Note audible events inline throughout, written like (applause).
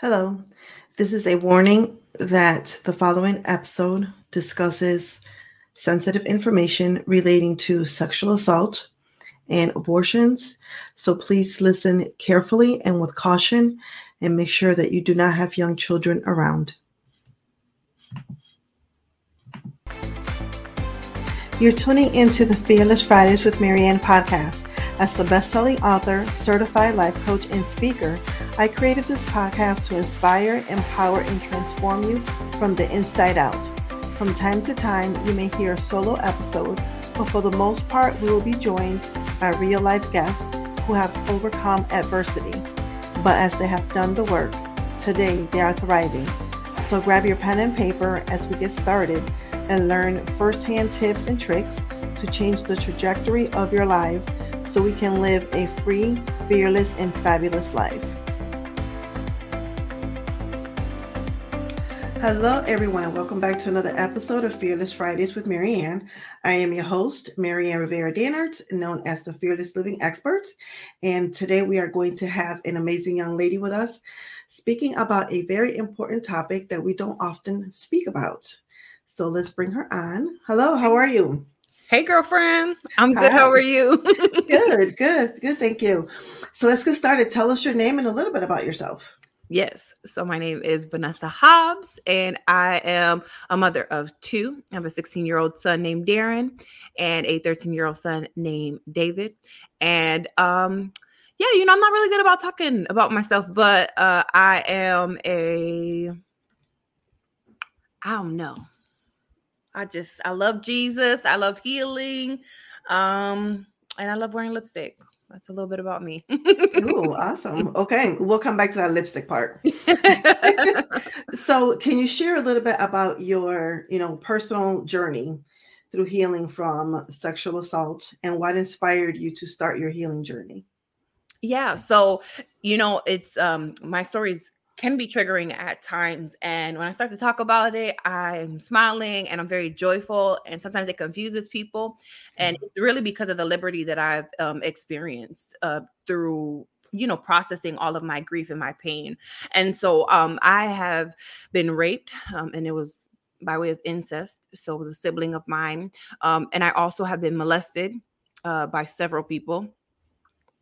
Hello. This is a warning that the following episode discusses sensitive information relating to sexual assault and abortions. So please listen carefully and with caution and make sure that you do not have young children around. You're tuning into the Fearless Fridays with Maryann podcast. As a best-selling author, certified life coach, and speaker, I created this podcast to inspire, empower, and transform you from the inside out. From time to time, you may hear a solo episode, but for the most part, we will be joined by real life guests who have overcome adversity. But as they have done the work, today they are thriving. So grab your pen and paper as we get started and learn firsthand tips and tricks to change the trajectory of your lives so we can live a free, fearless, and fabulous life. Hello, everyone, and welcome back to another episode of Fearless Fridays with Maryann. I am your host, Maryann Rivera Dannert, known as the Fearless Living Expert. And today we are going to have an amazing young lady with us speaking about a very important topic that we don't often speak about. So let's bring her on. Hello, how are you? Hey, girlfriend. I'm good. Hi. How are you? (laughs) good, good, good. Thank you. So let's get started. Tell us your name and a little bit about yourself. Yes. So my name is Vanessa Hobbs, and I am a mother of two. I have a 16 year old son named Darren and a 13 year old son named David. And um, yeah, you know, I'm not really good about talking about myself, but uh, I am a, I don't know. I just I love Jesus. I love healing. Um, and I love wearing lipstick. That's a little bit about me. Ooh, awesome. Okay, we'll come back to that lipstick part. (laughs) so, can you share a little bit about your, you know, personal journey through healing from sexual assault and what inspired you to start your healing journey? Yeah, so you know, it's um my story is can be triggering at times. And when I start to talk about it, I'm smiling and I'm very joyful. And sometimes it confuses people. And mm-hmm. it's really because of the liberty that I've um, experienced uh, through you know processing all of my grief and my pain and so um i have been raped um, and it was by way of incest so it was a sibling of mine um and i also have been molested uh, by several people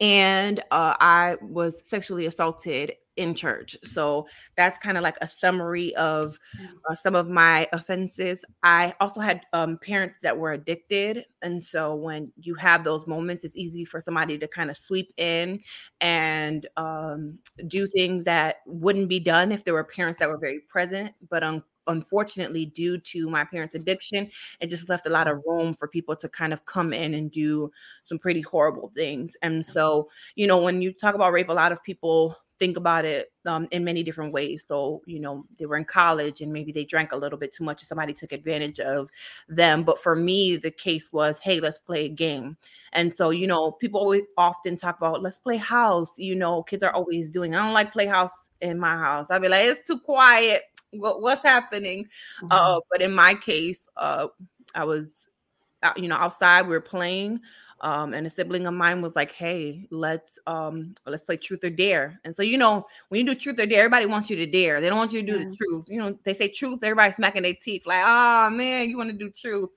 and uh, I was sexually assaulted in church. So that's kind of like a summary of mm. uh, some of my offenses. I also had um, parents that were addicted. And so when you have those moments, it's easy for somebody to kind of sweep in and um, do things that wouldn't be done if there were parents that were very present. But um, unfortunately, due to my parents' addiction, it just left a lot of room for people to kind of come in and do some pretty horrible things. And so, you know, when you talk about rape, a lot of people think about it um, in many different ways. So, you know, they were in college and maybe they drank a little bit too much and somebody took advantage of them. But for me, the case was, hey, let's play a game. And so, you know, people always often talk about let's play house. You know, kids are always doing, I don't like play house in my house. I'd be like, it's too quiet. What, what's happening? Mm-hmm. Uh, but in my case, uh, I was, uh, you know, outside, we were playing um, and a sibling of mine was like, "Hey, let's um, let's play truth or dare." And so, you know, when you do truth or dare, everybody wants you to dare. They don't want you to do yeah. the truth. You know, they say truth, everybody's smacking their teeth, like, "Oh man, you want to do truth."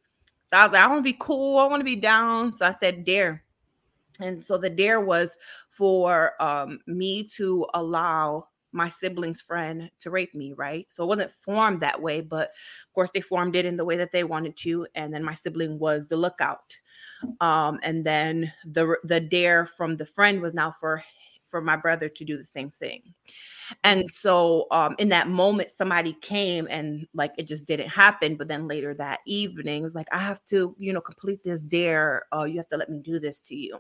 So I was like, "I want to be cool. I want to be down." So I said, "Dare." And so the dare was for um, me to allow my sibling's friend to rape me, right? So it wasn't formed that way, but of course they formed it in the way that they wanted to. And then my sibling was the lookout. Um, and then the the dare from the friend was now for for my brother to do the same thing. And so um, in that moment, somebody came and like it just didn't happen. But then later that evening, it was like, I have to, you know, complete this dare. Uh, you have to let me do this to you.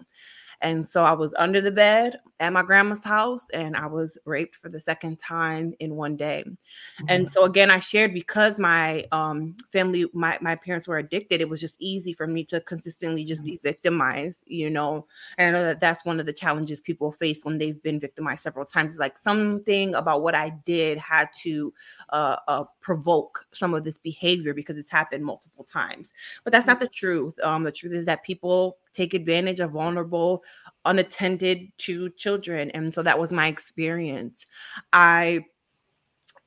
And so I was under the bed at my grandma's house and I was raped for the second time in one day. Mm-hmm. And so again, I shared because my um, family, my, my parents were addicted, it was just easy for me to consistently just be mm-hmm. victimized, you know. And I know that that's one of the challenges people face when they've been victimized several times. It's like something about what I did had to uh, uh, provoke some of this behavior because it's happened multiple times. But that's not mm-hmm. the truth. Um, the truth is that people take advantage of vulnerable, unattended to children. And so that was my experience. I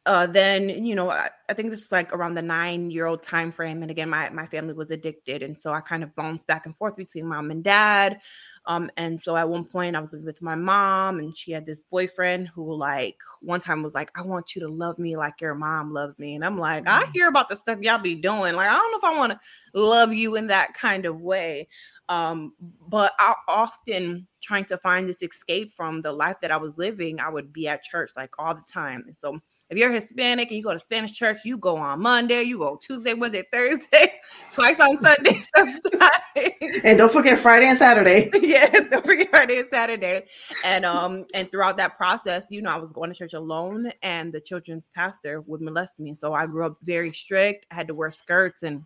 uh, then you know I, I, think this is like around the nine year old time frame and again my, my family was addicted and so i kind of bounced back and forth between mom and dad um, and so at one point i was with my mom and she had this boyfriend who like one time was like i want you to love me like your mom loves me and i'm like i mm. hear about the stuff y'all be doing like i don't know if i want to love you in that kind of way um, but I often trying to find this escape from the life that I was living, I would be at church like all the time. And so if you're Hispanic and you go to Spanish church, you go on Monday, you go Tuesday, Wednesday, Thursday, (laughs) twice on Sunday (laughs) sometimes. And don't forget Friday and Saturday. (laughs) yeah, don't forget Friday and Saturday. And um, and throughout that process, you know, I was going to church alone, and the children's pastor would molest me. So I grew up very strict. I had to wear skirts and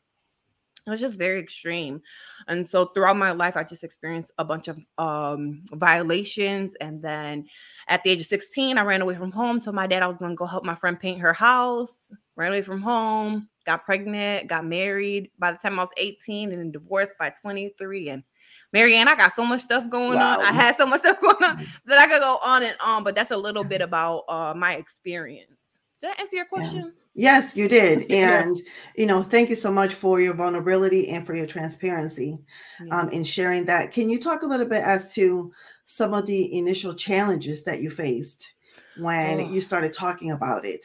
it was just very extreme and so throughout my life i just experienced a bunch of um, violations and then at the age of 16 i ran away from home told my dad i was going to go help my friend paint her house ran away from home got pregnant got married by the time i was 18 and then divorced by 23 and Maryann, I got so much stuff going wow. on. I had so much stuff (laughs) going on mm-hmm. that I could go on and on, but that's a little bit about uh, my experience. Did I answer your question? Yeah. Yes, you did. And, you know, thank you so much for your vulnerability and for your transparency yeah. um, in sharing that. Can you talk a little bit as to some of the initial challenges that you faced when oh. you started talking about it?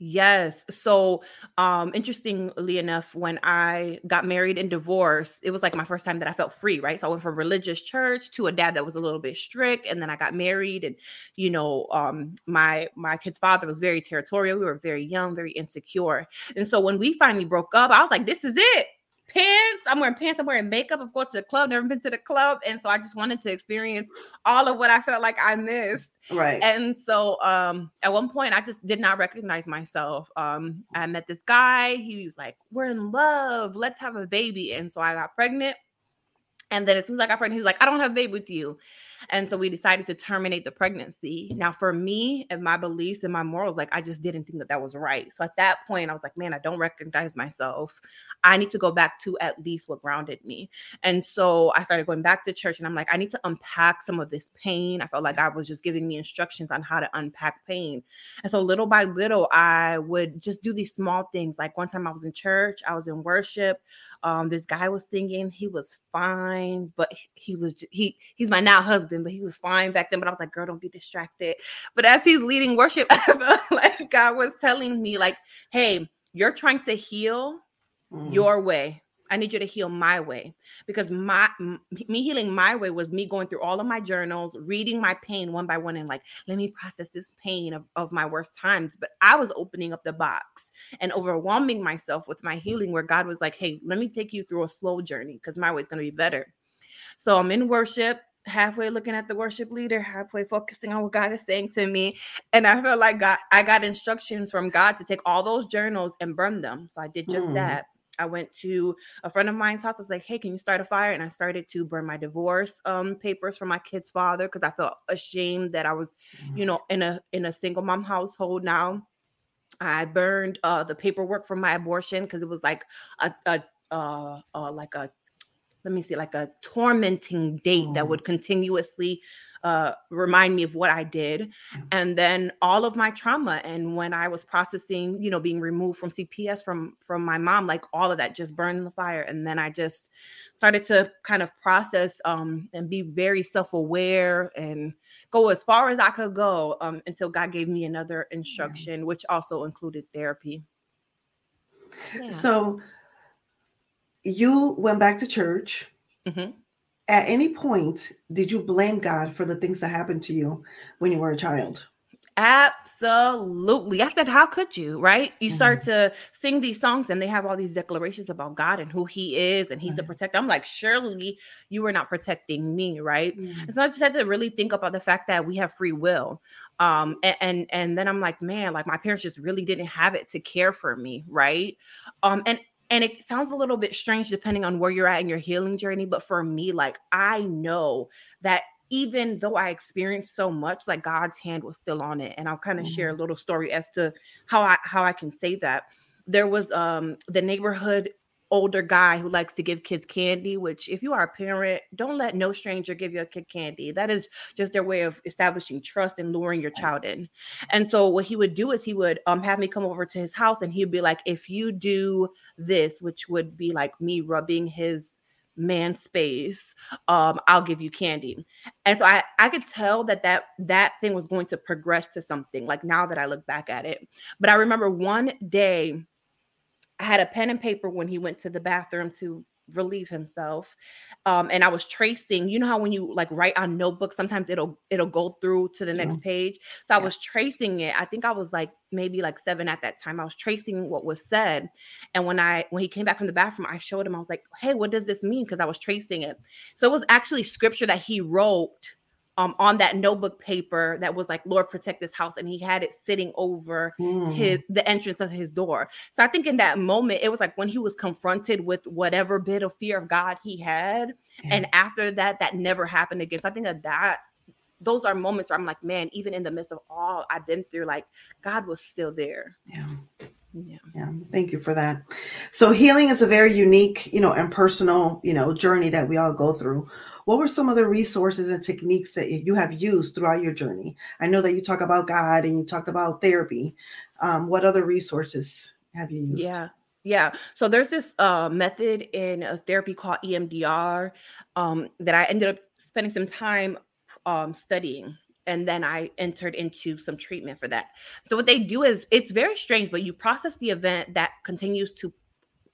Yes. So, um, interestingly enough, when I got married and divorced, it was like my first time that I felt free, right? So I went from religious church to a dad that was a little bit strict, and then I got married, and you know, um, my my kid's father was very territorial. We were very young, very insecure, and so when we finally broke up, I was like, "This is it pants. I'm wearing pants. I'm wearing makeup. I've gone to the club, never been to the club. And so I just wanted to experience all of what I felt like I missed. Right. And so um at one point I just did not recognize myself. Um I met this guy. He was like, We're in love. Let's have a baby. And so I got pregnant. And then as soon as I got pregnant, he was like, I don't have a baby with you. And so we decided to terminate the pregnancy. Now, for me and my beliefs and my morals, like I just didn't think that that was right. So at that point, I was like, man, I don't recognize myself. I need to go back to at least what grounded me. And so I started going back to church and I'm like, I need to unpack some of this pain. I felt like God was just giving me instructions on how to unpack pain. And so little by little, I would just do these small things. Like one time I was in church, I was in worship. Um, this guy was singing, he was fine, but he was he he's my now husband husband, but he was fine back then. But I was like, girl, don't be distracted. But as he's leading worship, (laughs) I felt like God was telling me, like, hey, you're trying to heal mm. your way. I need you to heal my way because my me healing my way was me going through all of my journals, reading my pain one by one, and like, let me process this pain of, of my worst times. But I was opening up the box and overwhelming myself with my healing, where God was like, hey, let me take you through a slow journey because my way is going to be better. So I'm in worship halfway looking at the worship leader, halfway focusing on what God is saying to me. And I felt like God, I got instructions from God to take all those journals and burn them. So I did just mm. that. I went to a friend of mine's house. I was like, "Hey, can you start a fire?" And I started to burn my divorce um, papers for my kid's father because I felt ashamed that I was, mm. you know, in a in a single mom household now. I burned uh, the paperwork for my abortion because it was like a, a uh, uh, like a let me see, like a tormenting date that mm. would continuously uh, remind me of what I did. And then all of my trauma. And when I was processing, you know, being removed from CPS from from my mom, like all of that just burned in the fire. And then I just started to kind of process um, and be very self-aware and go as far as I could go um, until God gave me another instruction, yeah. which also included therapy. Yeah. So you went back to church. Mm-hmm. At any point, did you blame God for the things that happened to you when you were a child? Absolutely. I said, How could you? Right? You mm-hmm. start to sing these songs and they have all these declarations about God and who He is and He's right. a protector. I'm like, Surely you were not protecting me, right? Mm-hmm. And so I just had to really think about the fact that we have free will. Um, and, and and then I'm like, man, like my parents just really didn't have it to care for me, right? Um, and and it sounds a little bit strange depending on where you're at in your healing journey. But for me, like I know that even though I experienced so much, like God's hand was still on it. And I'll kind of mm-hmm. share a mm-hmm. little story as to how I how I can say that. There was um the neighborhood older guy who likes to give kids candy, which if you are a parent, don't let no stranger give you a kid candy. That is just their way of establishing trust and luring your child in. And so what he would do is he would um have me come over to his house and he'd be like, if you do this, which would be like me rubbing his man space um i'll give you candy and so i i could tell that that that thing was going to progress to something like now that i look back at it but i remember one day had a pen and paper when he went to the bathroom to relieve himself um and i was tracing you know how when you like write on notebooks sometimes it'll it'll go through to the next page? So i was tracing it i think i was like maybe like seven at that time i was tracing what was said and when i when he came back from the bathroom i showed him i was like hey what does this mean? Because i was tracing it. So it was actually scripture that he wrote um, on that notebook paper that was like Lord protect this house, and he had it sitting over mm. his the entrance of his door. So I think in that moment, it was like when he was confronted with whatever bit of fear of God he had, yeah. and after that, that never happened again. So I think that that those are moments where I'm like, man, even in the midst of all I've been through, like God was still there. Yeah. Yeah. yeah. Thank you for that. So healing is a very unique, you know, and personal, you know, journey that we all go through. What were some of the resources and techniques that you have used throughout your journey? I know that you talk about God and you talked about therapy. Um, what other resources have you used? Yeah. Yeah. So there's this uh, method in a therapy called EMDR um, that I ended up spending some time um, studying and then I entered into some treatment for that. So what they do is it's very strange, but you process the event that continues to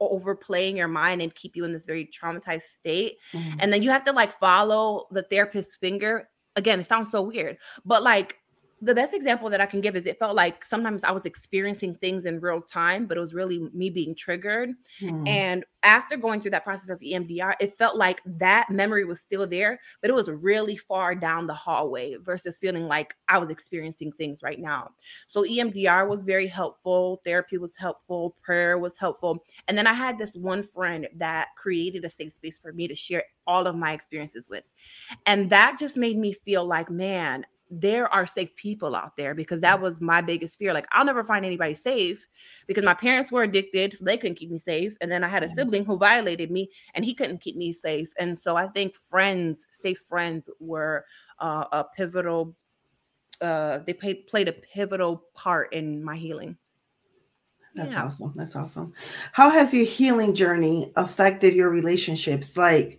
overplay in your mind and keep you in this very traumatized state. Mm-hmm. And then you have to like follow the therapist's finger. Again, it sounds so weird, but like the best example that I can give is it felt like sometimes I was experiencing things in real time, but it was really me being triggered. Hmm. And after going through that process of EMDR, it felt like that memory was still there, but it was really far down the hallway versus feeling like I was experiencing things right now. So EMDR was very helpful, therapy was helpful, prayer was helpful. And then I had this one friend that created a safe space for me to share all of my experiences with. And that just made me feel like, man, there are safe people out there because that was my biggest fear. Like, I'll never find anybody safe because my parents were addicted. So they couldn't keep me safe. And then I had a sibling who violated me and he couldn't keep me safe. And so I think friends, safe friends, were uh, a pivotal, uh, they played, played a pivotal part in my healing. That's yeah. awesome. That's awesome. How has your healing journey affected your relationships? Like,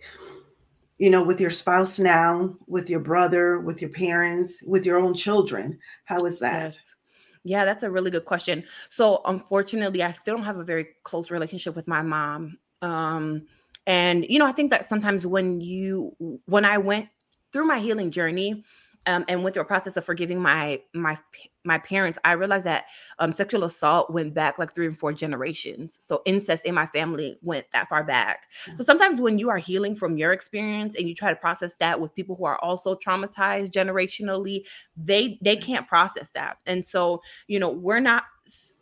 you know, with your spouse now, with your brother, with your parents, with your own children? How is that? Yes. Yeah, that's a really good question. So, unfortunately, I still don't have a very close relationship with my mom. Um, and you know, I think that sometimes when you when I went through my healing journey, um, and went through a process of forgiving my my my parents, I realized that um, sexual assault went back like three and four generations. So incest in my family went that far back. Mm-hmm. So sometimes when you are healing from your experience and you try to process that with people who are also traumatized generationally, they they can't process that. And so you know we're not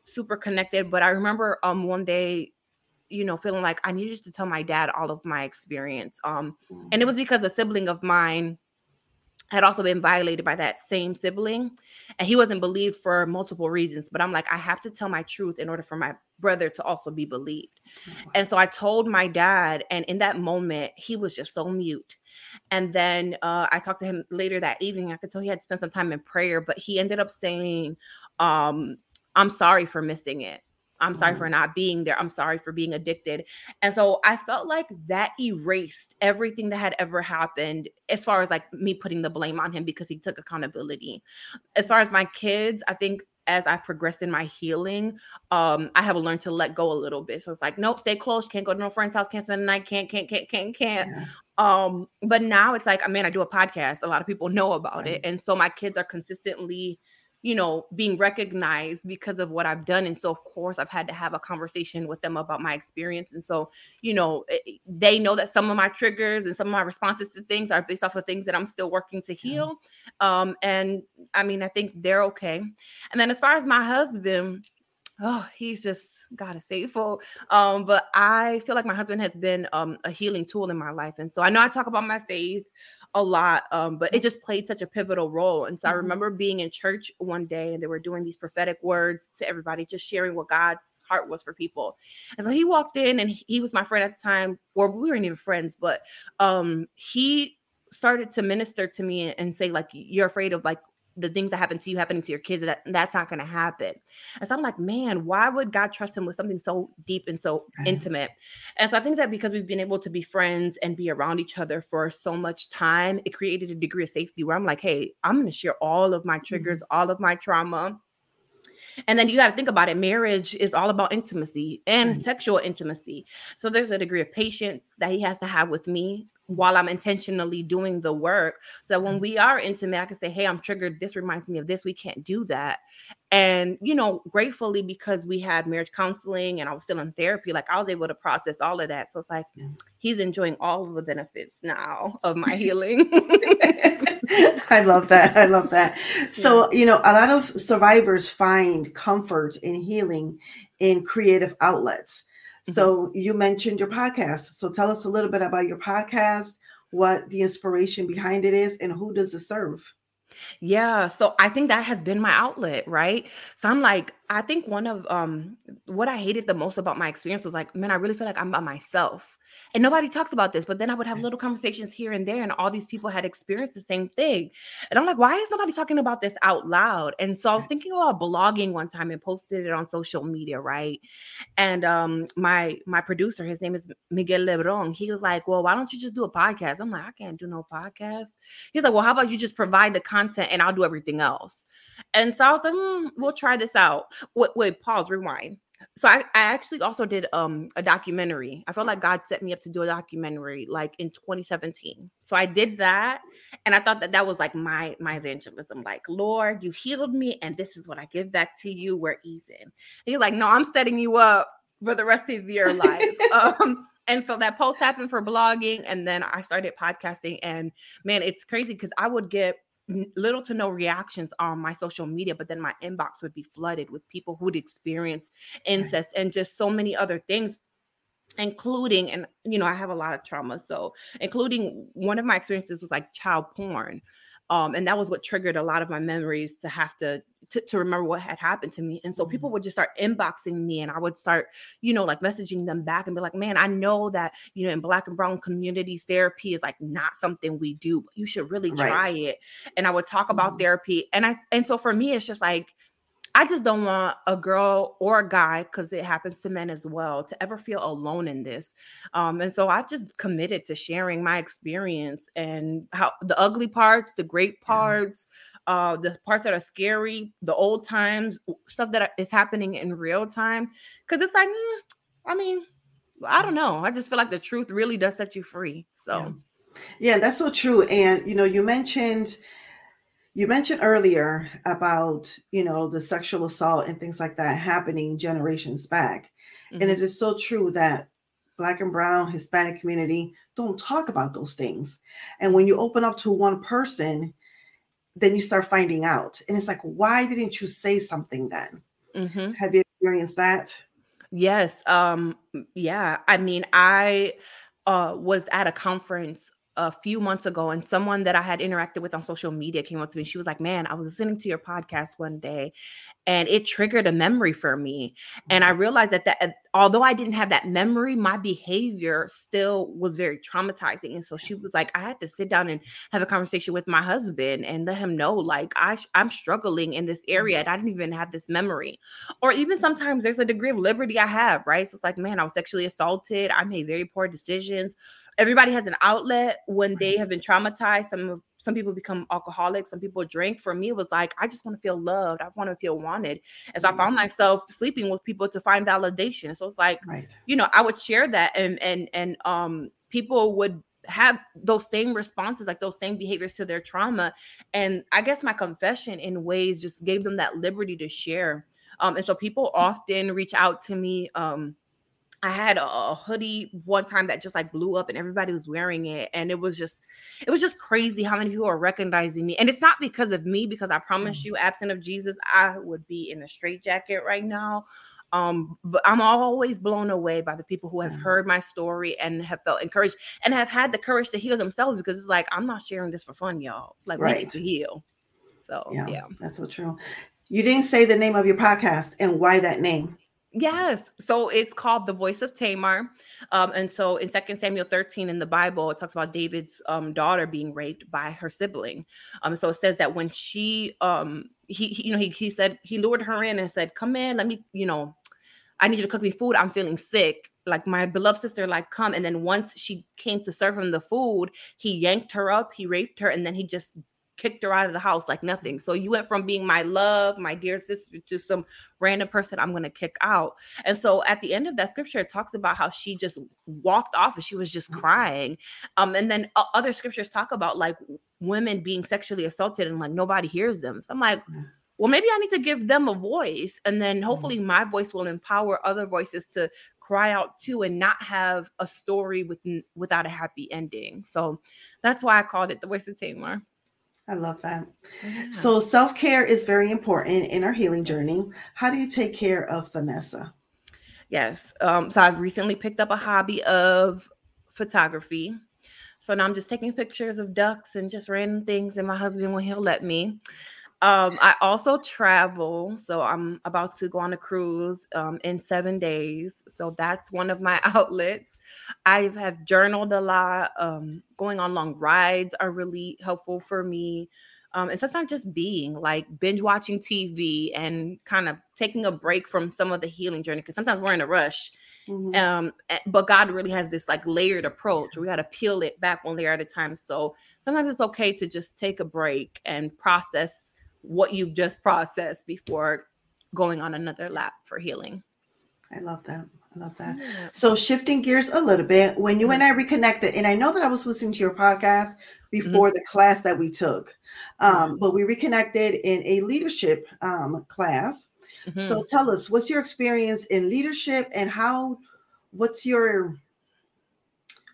super connected. But I remember um one day you know feeling like i needed to tell my dad all of my experience um and it was because a sibling of mine had also been violated by that same sibling and he wasn't believed for multiple reasons but i'm like i have to tell my truth in order for my brother to also be believed. Oh, and so i told my dad and in that moment he was just so mute. And then uh, i talked to him later that evening i could tell he had spent some time in prayer but he ended up saying um, i'm sorry for missing it I'm sorry for mm-hmm. not being there. I'm sorry for being addicted. And so I felt like that erased everything that had ever happened as far as like me putting the blame on him because he took accountability. As far as my kids, I think as I've progressed in my healing, um, I have learned to let go a little bit. So it's like, nope, stay close. Can't go to no friend's house. Can't spend the night. Can't, can't, can't, can't, can't. Yeah. Um, but now it's like, I mean, I do a podcast. A lot of people know about right. it, and so my kids are consistently you know, being recognized because of what I've done. And so, of course, I've had to have a conversation with them about my experience. And so, you know, eh, eh, they know that some of my triggers and some of my responses to things are based off of things that I'm still working to heal. Um, and I mean, I think they're okay. And then as far as my husband, oh he's just god is faithful um but i feel like my husband has been um a healing tool in my life and so i know i talk about my faith a lot. Um, but it just played such a pivotal role. And so mm-hmm. I remember being in church one day and they were doing these prophetic words to everybody, just sharing what God's heart was for people. And so he walked in and he was my friend at the time, or we weren't even friends, but um he started to minister to me and say like you're afraid of like the things that happen to you happening to your kids that that's not going to happen and so i'm like man why would god trust him with something so deep and so right. intimate and so i think that because we've been able to be friends and be around each other for so much time it created a degree of safety where i'm like hey i'm going to share all of my triggers mm-hmm. all of my trauma and then you got to think about it marriage is all about intimacy and mm-hmm. sexual intimacy so there's a degree of patience that he has to have with me while I'm intentionally doing the work. So when mm-hmm. we are intimate, I can say, Hey, I'm triggered. This reminds me of this. We can't do that. And, you know, gratefully because we had marriage counseling and I was still in therapy, like I was able to process all of that. So it's like he's enjoying all of the benefits now of my (laughs) healing. I love that. I love that. So, you know, a lot of survivors find comfort in healing in creative outlets. Mm-hmm. So you mentioned your podcast. So tell us a little bit about your podcast, what the inspiration behind it is, and who does it serve? Yeah, so I think that has been my outlet, right? So I'm like, I think one of um what I hated the most about my experience was like, man, I really feel like I'm by myself. And nobody talks about this, but then I would have little conversations here and there, and all these people had experienced the same thing. And I'm like, why is nobody talking about this out loud? And so I was thinking about blogging one time and posted it on social media, right? And um my my producer, his name is Miguel Lebron, he was like, Well, why don't you just do a podcast? I'm like, I can't do no podcast. He's like, Well, how about you just provide the content and I'll do everything else? And so I was like, mm, we'll try this out. Wait, wait, pause, rewind. So I, I actually also did um a documentary. I felt like God set me up to do a documentary like in 2017. So I did that and I thought that that was like my my evangelism like Lord, you healed me and this is what I give back to you. We're even. And he's like, "No, I'm setting you up for the rest of your life." (laughs) um and so that post happened for blogging and then I started podcasting and man, it's crazy cuz I would get little to no reactions on my social media, but then my inbox would be flooded with people who'd experienced incest right. and just so many other things including and you know i have a lot of trauma so including one of my experiences was like child porn um, and that was what triggered a lot of my memories to have to, to, to remember what had happened to me. And so people mm-hmm. would just start inboxing me, and I would start, you know, like messaging them back and be like, "Man, I know that you know in Black and Brown communities, therapy is like not something we do, but you should really try right. it." And I would talk about mm-hmm. therapy, and I and so for me, it's just like I just don't want a girl or a guy, because it happens to men as well, to ever feel alone in this. Um, and so I've just committed to sharing my experience and how the ugly parts, the great parts, uh, the parts that are scary, the old times, stuff that is happening in real time. Because it's like, mm, I mean, I don't know. I just feel like the truth really does set you free. So, yeah, yeah that's so true. And you know, you mentioned you mentioned earlier about you know the sexual assault and things like that happening generations back mm-hmm. and it is so true that black and brown hispanic community don't talk about those things and when you open up to one person then you start finding out and it's like why didn't you say something then mm-hmm. have you experienced that yes um yeah i mean i uh was at a conference a few months ago and someone that I had interacted with on social media came up to me. She was like, Man, I was listening to your podcast one day and it triggered a memory for me. And I mm-hmm. realized that, that uh, although I didn't have that memory, my behavior still was very traumatizing. And so she was like, I had to sit down and have a conversation with my husband and let him know, like, I, I'm struggling in this area mm-hmm. and I didn't even have this memory. Or even sometimes there's a degree of liberty I have, right? So it's like, man, I was sexually assaulted. I made very poor decisions everybody has an outlet when they have been traumatized. Some some people become alcoholics, some people drink. For me, it was like I just want to feel loved. I want to feel wanted. And so I found myself sleeping with people to find validation. So it's like, right. you know, I would share that and and and um people would have those same responses, like those same behaviors to their trauma. And I guess my confession in ways just gave them that liberty to share. Um, and so people often reach out to me um I had a hoodie one time that just like blew up and everybody was wearing it. And it was just, it was just crazy how many people are recognizing me. And it's not because of me, because I promise mm. you, absent of Jesus, I would be in a straitjacket right now. Um, but I'm always blown away by the people who have heard my story and have felt encouraged and have had the courage to heal themselves because it's like I'm not sharing this for fun, y'all. Like right. we need to heal. So yeah, yeah, that's so true. You didn't say the name of your podcast and why that name. Yes. So it's called The Voice of Tamar. Um, and so in Second Samuel 13 in the Bible, it talks about David's um, daughter being raped by her sibling. Um, so it says that when she um he, he you know he, he said he lured her in and said, Come in, let me, you know, I need you to cook me food. I'm feeling sick. Like my beloved sister, like come. And then once she came to serve him the food, he yanked her up, he raped her, and then he just kicked her out of the house like nothing. So you went from being my love, my dear sister, to some random person I'm going to kick out. And so at the end of that scripture, it talks about how she just walked off and she was just mm-hmm. crying. Um, and then uh, other scriptures talk about like women being sexually assaulted and like nobody hears them. So I'm like, well, maybe I need to give them a voice, and then hopefully my voice will empower other voices to cry out too and not have a story with without a happy ending. So that's why I called it the voice of Tamar. I love that. Yeah. So self care is very important in our healing journey. How do you take care of Vanessa? Yes. Um, so I've recently picked up a hobby of photography. So now I'm just taking pictures of ducks and just random things, and my husband, when he'll let me. Um, I also travel, so I'm about to go on a cruise um, in seven days. So that's one of my (laughs) outlets. I have journaled a lot. Um, going on long rides are really helpful for me. Um, and sometimes just being like binge watching TV and kind of taking a break from some of the healing journey because sometimes we're in a rush. Mm-hmm. Um, eh, but God really has this like layered approach. We got to peel it back one layer at a time. So sometimes it's okay to just take a break and process what you've just processed before going on another lap for healing. I love that. I love that. Yeah. So shifting gears a little bit, when you and I reconnected, and I know that I was listening to your podcast before mm-hmm. the class that we took, um, but we reconnected in a leadership um, class. Mm-hmm. So tell us, what's your experience in leadership, and how? What's your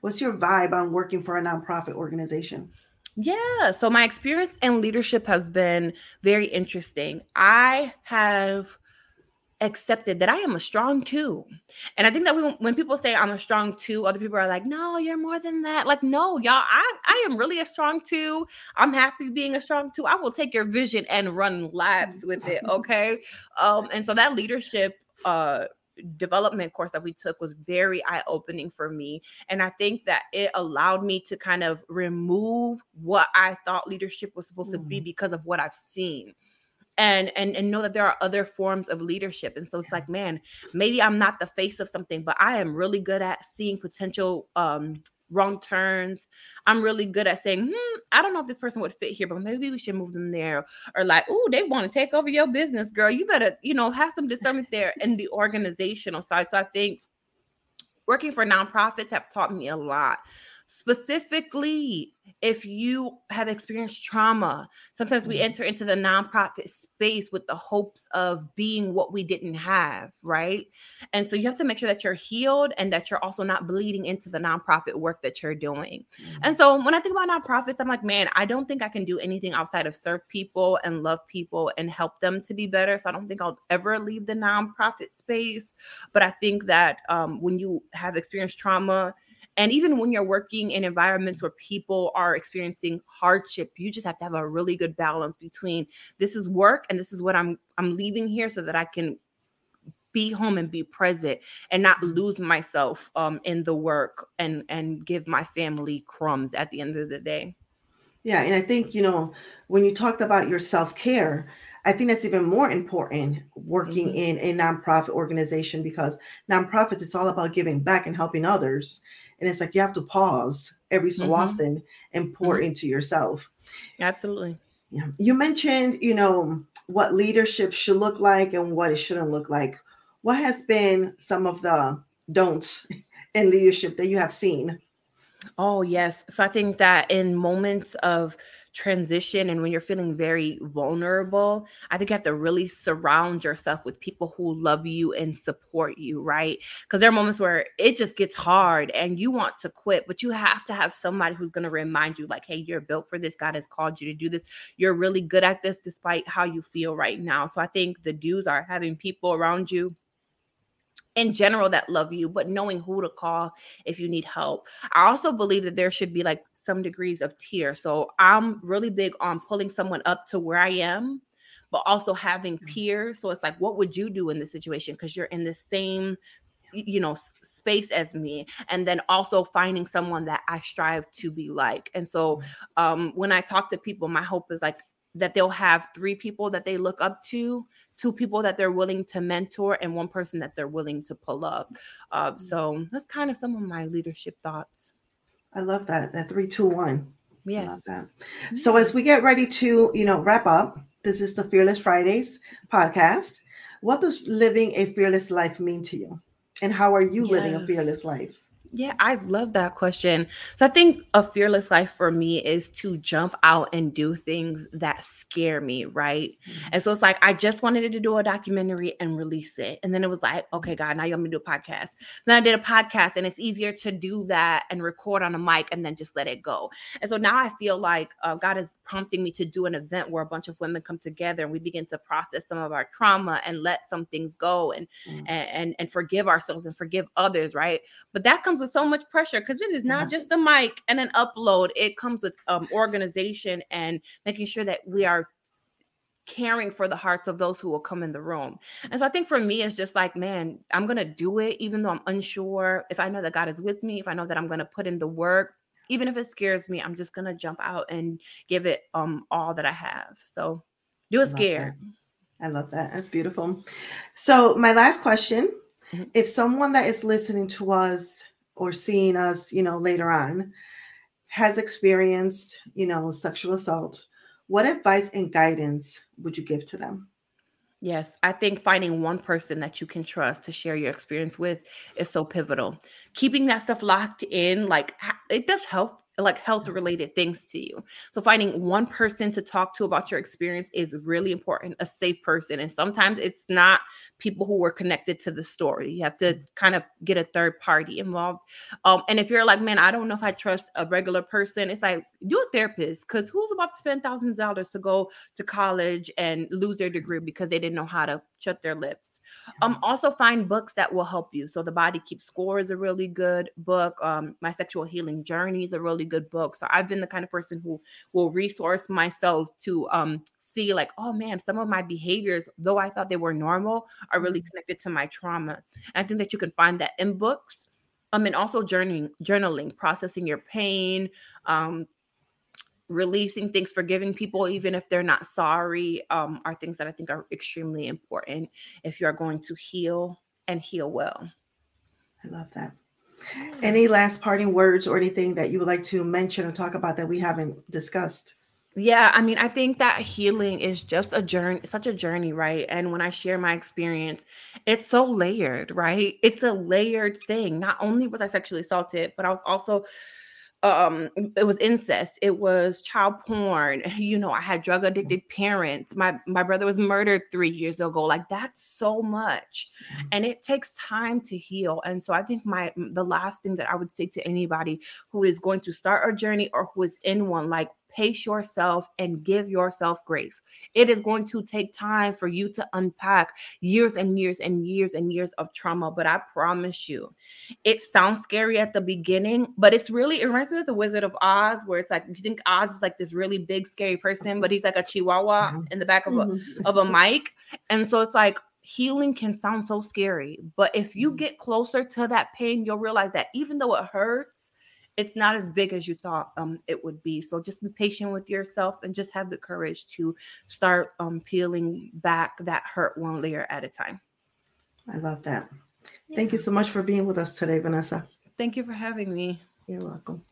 what's your vibe on working for a nonprofit organization? Yeah. So my experience in leadership has been very interesting. I have accepted that I am a strong two. And I think that we, when people say I'm a strong two, other people are like, no, you're more than that. Like, no, y'all, I, I am really a strong two. I'm happy being a strong two. I will take your vision and run laps with it. Okay. um, and so that leadership uh development course that we took was very eye opening for me. And I think that it allowed me to kind of remove what I thought leadership was supposed mm. to be mm. because of what I've seen. And, and and know that there are other forms of leadership and so it's like man maybe i'm not the face of something but i am really good at seeing potential um wrong turns. I'm really good at saying, hmm, I don't know if this person would fit here, but maybe we should move them there. Or like, oh, they want to take over your business, girl. You better, you know, have some discernment there in the organizational side. So I think working for nonprofits have taught me a lot specifically if you have experienced trauma sometimes we mm-hmm. enter into the nonprofit space with the hopes of being what we didn't have right and so you have to make sure that you're healed and that you're also not bleeding into the nonprofit work that you're doing mm-hmm. and so when i think about nonprofits i'm like man i don't think i can do anything outside of serve people and love people and help them to be better so i don't think i'll ever leave the nonprofit space but i think that um, when you have experienced trauma and even when you're working in environments where people are experiencing hardship, you just have to have a really good balance between this is work and this is what I'm I'm leaving here so that I can be home and be present and not lose myself um, in the work and and give my family crumbs at the end of the day. Yeah, and I think you know when you talked about your self care, I think that's even more important working mm-hmm. in a nonprofit organization because nonprofits it's all about giving back and helping others and it's like you have to pause every so mm-hmm. often and pour mm-hmm. into yourself. Absolutely. Yeah. You mentioned you know what leadership should look like and what it shouldn't look like. What has been some of the don'ts (laughs) in leadership that you have seen? Oh yes. So i think that in moments of transition and when you're feeling very vulnerable, I think you have to really surround yourself with people who love you and support you, right? Because there are moments where it just gets hard and you want to quit, but you have to have somebody who's going to remind you, like, hey, you're built for this. God has called you to do this. You're really good at this despite how you feel right now. So I think the dues are having people around you in general that love you, but knowing who to call if you need help. I also believe that there should be like some degrees of tier. So I'm really big on pulling someone up to where I am, but also having mm. peers. So it's like, what would you do in this situation? Because you're in the same you know space as me and then also finding someone that i strive to be like and so mm. um when i talk to people my hope is like that they'll have three people that they look up to two people that they're willing to mentor and one person that they're willing to pull up uh, mm. so that's kind of some of my leadership thoughts i love that that three two one yes. Mm-hmm. so as we get ready to you know wrap up this is the fearless fridays podcast what does living a fearless life mean to you and how are you yes. living a fearless life yeah, I love that question. So I think a fearless life for me is to jump out and do things that scare me, right? Mm-hmm. And so it's like I just wanted to do a documentary and release it. And then it was like, okay, God, now you want me to do a podcast. Then I did a podcast and it's easier to do that and record on a mic and then just let it go. And so now I feel like uh, God is prompting me to do an event where a bunch of women come together and we begin to process some of our trauma and let some things go and mm-hmm. and, and and forgive ourselves and forgive others, right? But that comes with with so much pressure because it is not just a mic and an upload. It comes with um, organization and making sure that we are caring for the hearts of those who will come in the room. And so I think for me, it's just like, man, I'm going to do it, even though I'm unsure. If I know that God is with me, if I know that I'm going to put in the work, even if it scares me, I'm just going to jump out and give it um all that I have. So do it scared. I love that. That's beautiful. So my last question, mm-hmm. if someone that is listening to us or seeing us, you know, later on has experienced, you know, sexual assault, what advice and guidance would you give to them? Yes, I think finding one person that you can trust to share your experience with is so pivotal. Keeping that stuff locked in, like it does help like health related things to you. So finding one person to talk to about your experience is really important, a safe person. And sometimes it's not people who were connected to the story. You have to mm. kind of get a third party involved. Um, and if you're like, man, I don't know if I trust a regular person, it's like do a therapist because who's about to spend thousands of dollars to go to college and lose their degree because they didn't know how to shut their lips. Um, also find books that will help you. So the Body Keeps Score is a really good book. Um, My Sexual Healing Journey is a really good book. So I've been the kind of person who will resource myself to um see like, oh man, some of my behaviors, though I thought they were normal, are really mm-hmm. connected to my trauma. And I think that you can find that in books. Um, and also journaling, journaling, processing your pain, um, releasing things, forgiving people, even if they're not sorry, um, are things that I think are extremely important if you are going to heal and heal well. I love that. Any last parting words or anything that you would like to mention or talk about that we haven't discussed? Yeah, I mean, I think that healing is just a journey, such a journey, right? And when I share my experience, it's so layered, right? It's a layered thing. Not only was I sexually assaulted, but I was also um it was incest it was child porn (laughs) you know i had drug addicted parents my my brother was murdered 3 years ago like that's so much mm-hmm. and it takes time to heal and so i think my the last thing that i would say to anybody who is going to start a journey or who is in one like pace yourself and give yourself grace. It is going to take time for you to unpack years and years and years and years of trauma, but I promise you, it sounds scary at the beginning, but it's really, it reminds me of the Wizard of Oz, where it's like, you think Oz is like this really big, scary person, but he's like a chihuahua mm-hmm. in the back of a, mm-hmm. of a mic. And so it's like, healing can sound so scary, but if you mm-hmm. get closer to that pain, you'll realize that even though it hurts, it's not as big as you thought um, it would be. So just be patient with yourself and just have the courage to start um, peeling back that hurt one layer at a time. I love that. Yeah. Thank you so much for being with us today, Vanessa. Thank you for having me. You're welcome.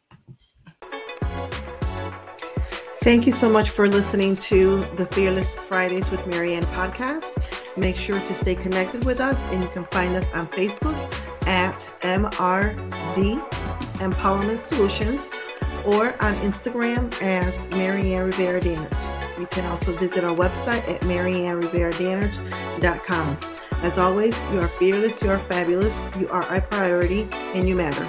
Thank you so much for listening to the Fearless Fridays with Maryann podcast. Make sure to stay connected with us, and you can find us on Facebook at MRD Empowerment Solutions or on Instagram as Maryann Rivera Dannert. You can also visit our website at maryannrivera.com. As always, you are fearless, you are fabulous, you are a priority, and you matter.